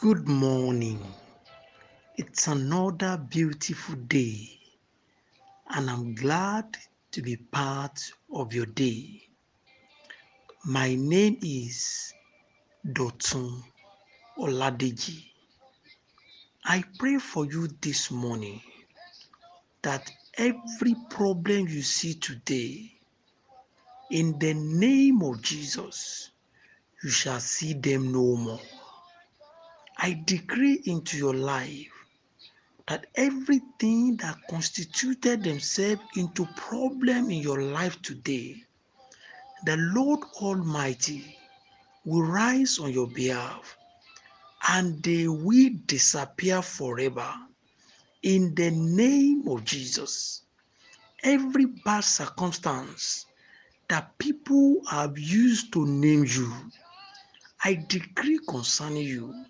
Good morning. It's another beautiful day, and I'm glad to be part of your day. My name is Dotun Oladeji. I pray for you this morning that every problem you see today, in the name of Jesus, you shall see them no more. I decree into your life that everything that constituted themselves into problem in your life today, the Lord Almighty will rise on your behalf and they will disappear forever in the name of Jesus. Every bad circumstance that people have used to name you, I decree concerning you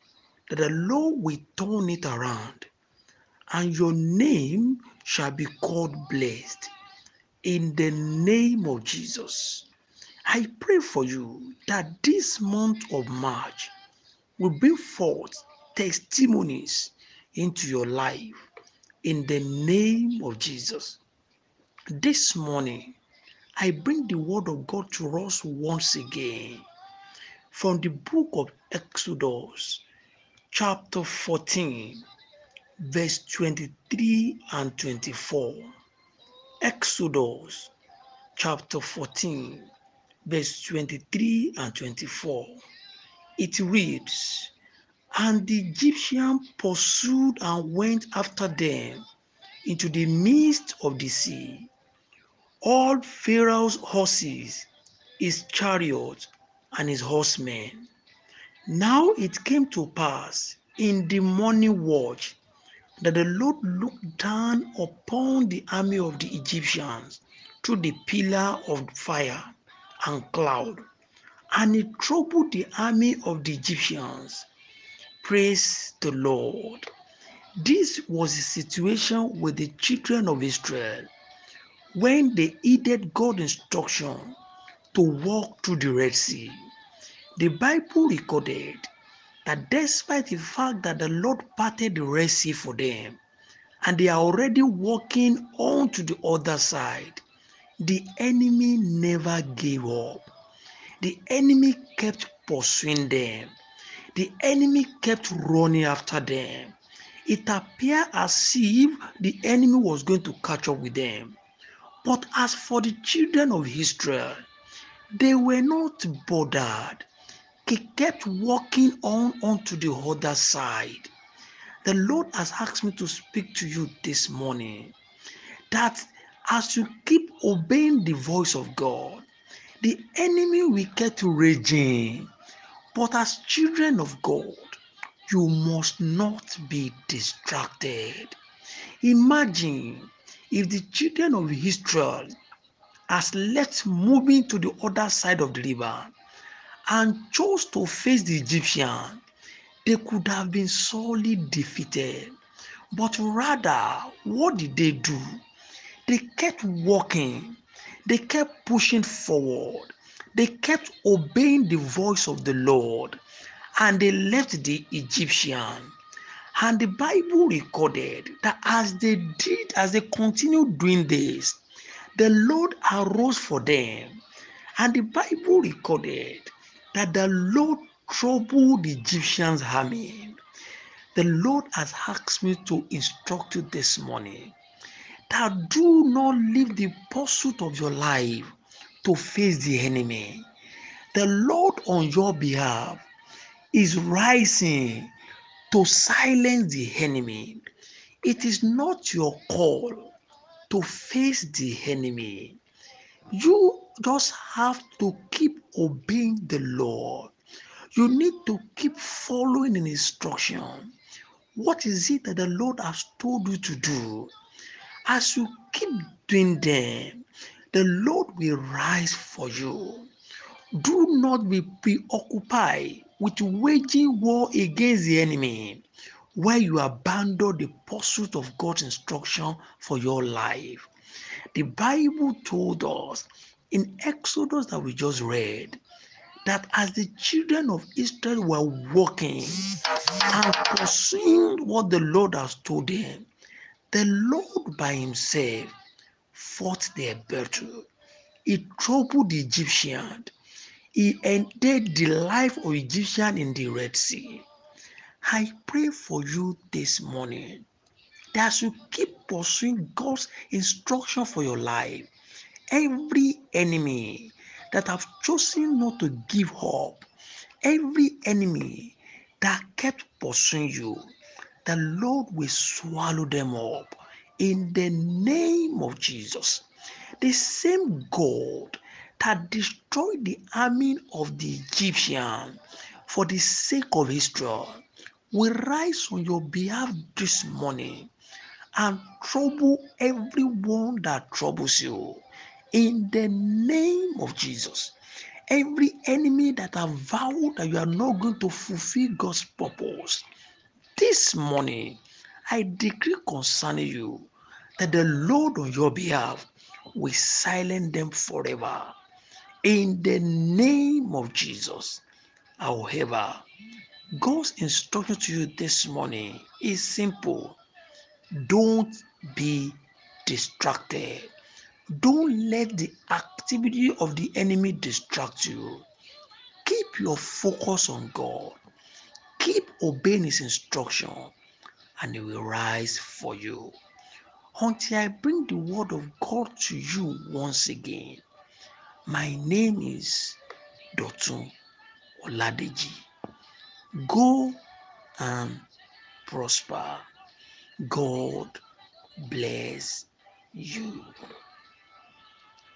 that the Lord will turn it around and your name shall be called blessed in the name of Jesus. I pray for you that this month of March will bring forth testimonies into your life in the name of Jesus. This morning, I bring the word of God to us once again from the book of Exodus, chapter 14, verse 23 and 24. Exodus chapter 14, verse 23 and 24. It reads, And the Egyptian pursued and went after them into the midst of the sea. All Pharaoh's horses, his chariots, and his horsemen. Now it came to pass in the morning watch that the Lord looked down upon the army of the Egyptians through the pillar of fire and cloud, and it troubled the army of the Egyptians. Praise the Lord. This was the situation with the children of Israel when they heeded God's instruction to walk through the Red Sea. The Bible recorded that despite the fact that the Lord parted the Red Sea for them, and they are already walking on to the other side, the enemy never gave up. The enemy kept pursuing them. The enemy kept running after them. It appeared as if the enemy was going to catch up with them. But as for the children of Israel, they were not bothered. They kept walking on onto the other side. The Lord has asked me to speak to you this morning that as you keep obeying the voice of God, the enemy will get raging. But as children of God, you must not be distracted. Imagine if the children of Israel has left moving to the other side of the river and chose to face the Egyptian, they could have been sorely defeated. But rather, what did they do? They kept walking, they kept pushing forward, they kept obeying the voice of the Lord, and they left the Egyptian. And the Bible recorded that as they did, as they continued doing this, the Lord arose for them. And the Bible recorded that the Lord troubled the Egyptians' army. The Lord has asked me to instruct you this morning that do not leave the pursuit of your life to face the enemy. The Lord on your behalf is rising to silence the enemy. It is not your call to face the enemy. You just have to keep obeying the Lord. You need to keep following an instruction. What is it that the Lord has told you to do? As you keep doing them, the Lord will rise for you. Do not be preoccupied with waging war against the enemy where you abandon the pursuit of God's instruction for your life. The Bible told us in Exodus that we just read that as the children of Israel were walking and pursuing what the Lord has told them, the Lord by himself fought their battle. He troubled the Egyptian. He ended the life of Egyptian in the Red Sea. I pray for you this morning that you keep pursuing God's instruction for your life, every enemy that have chosen not to give up, every enemy that kept pursuing you, the Lord will swallow them up in the name of Jesus. The same God that destroyed the army of the Egyptian for the sake of Israel will rise on your behalf this morning and trouble everyone that troubles you in the name of Jesus. Every enemy that have vowed that you are not going to fulfill God's purpose, this morning I decree concerning you that the Lord on your behalf will silence them forever. In the name of Jesus. However, God's instruction to you this morning is simple. Don't be distracted. Don't let the activity of the enemy distract you. Keep your focus on God. Keep obeying his instruction, and he will rise for you. Until I bring the word of God to you once again, my name is Dotun Oladeji. Go and prosper. God bless you.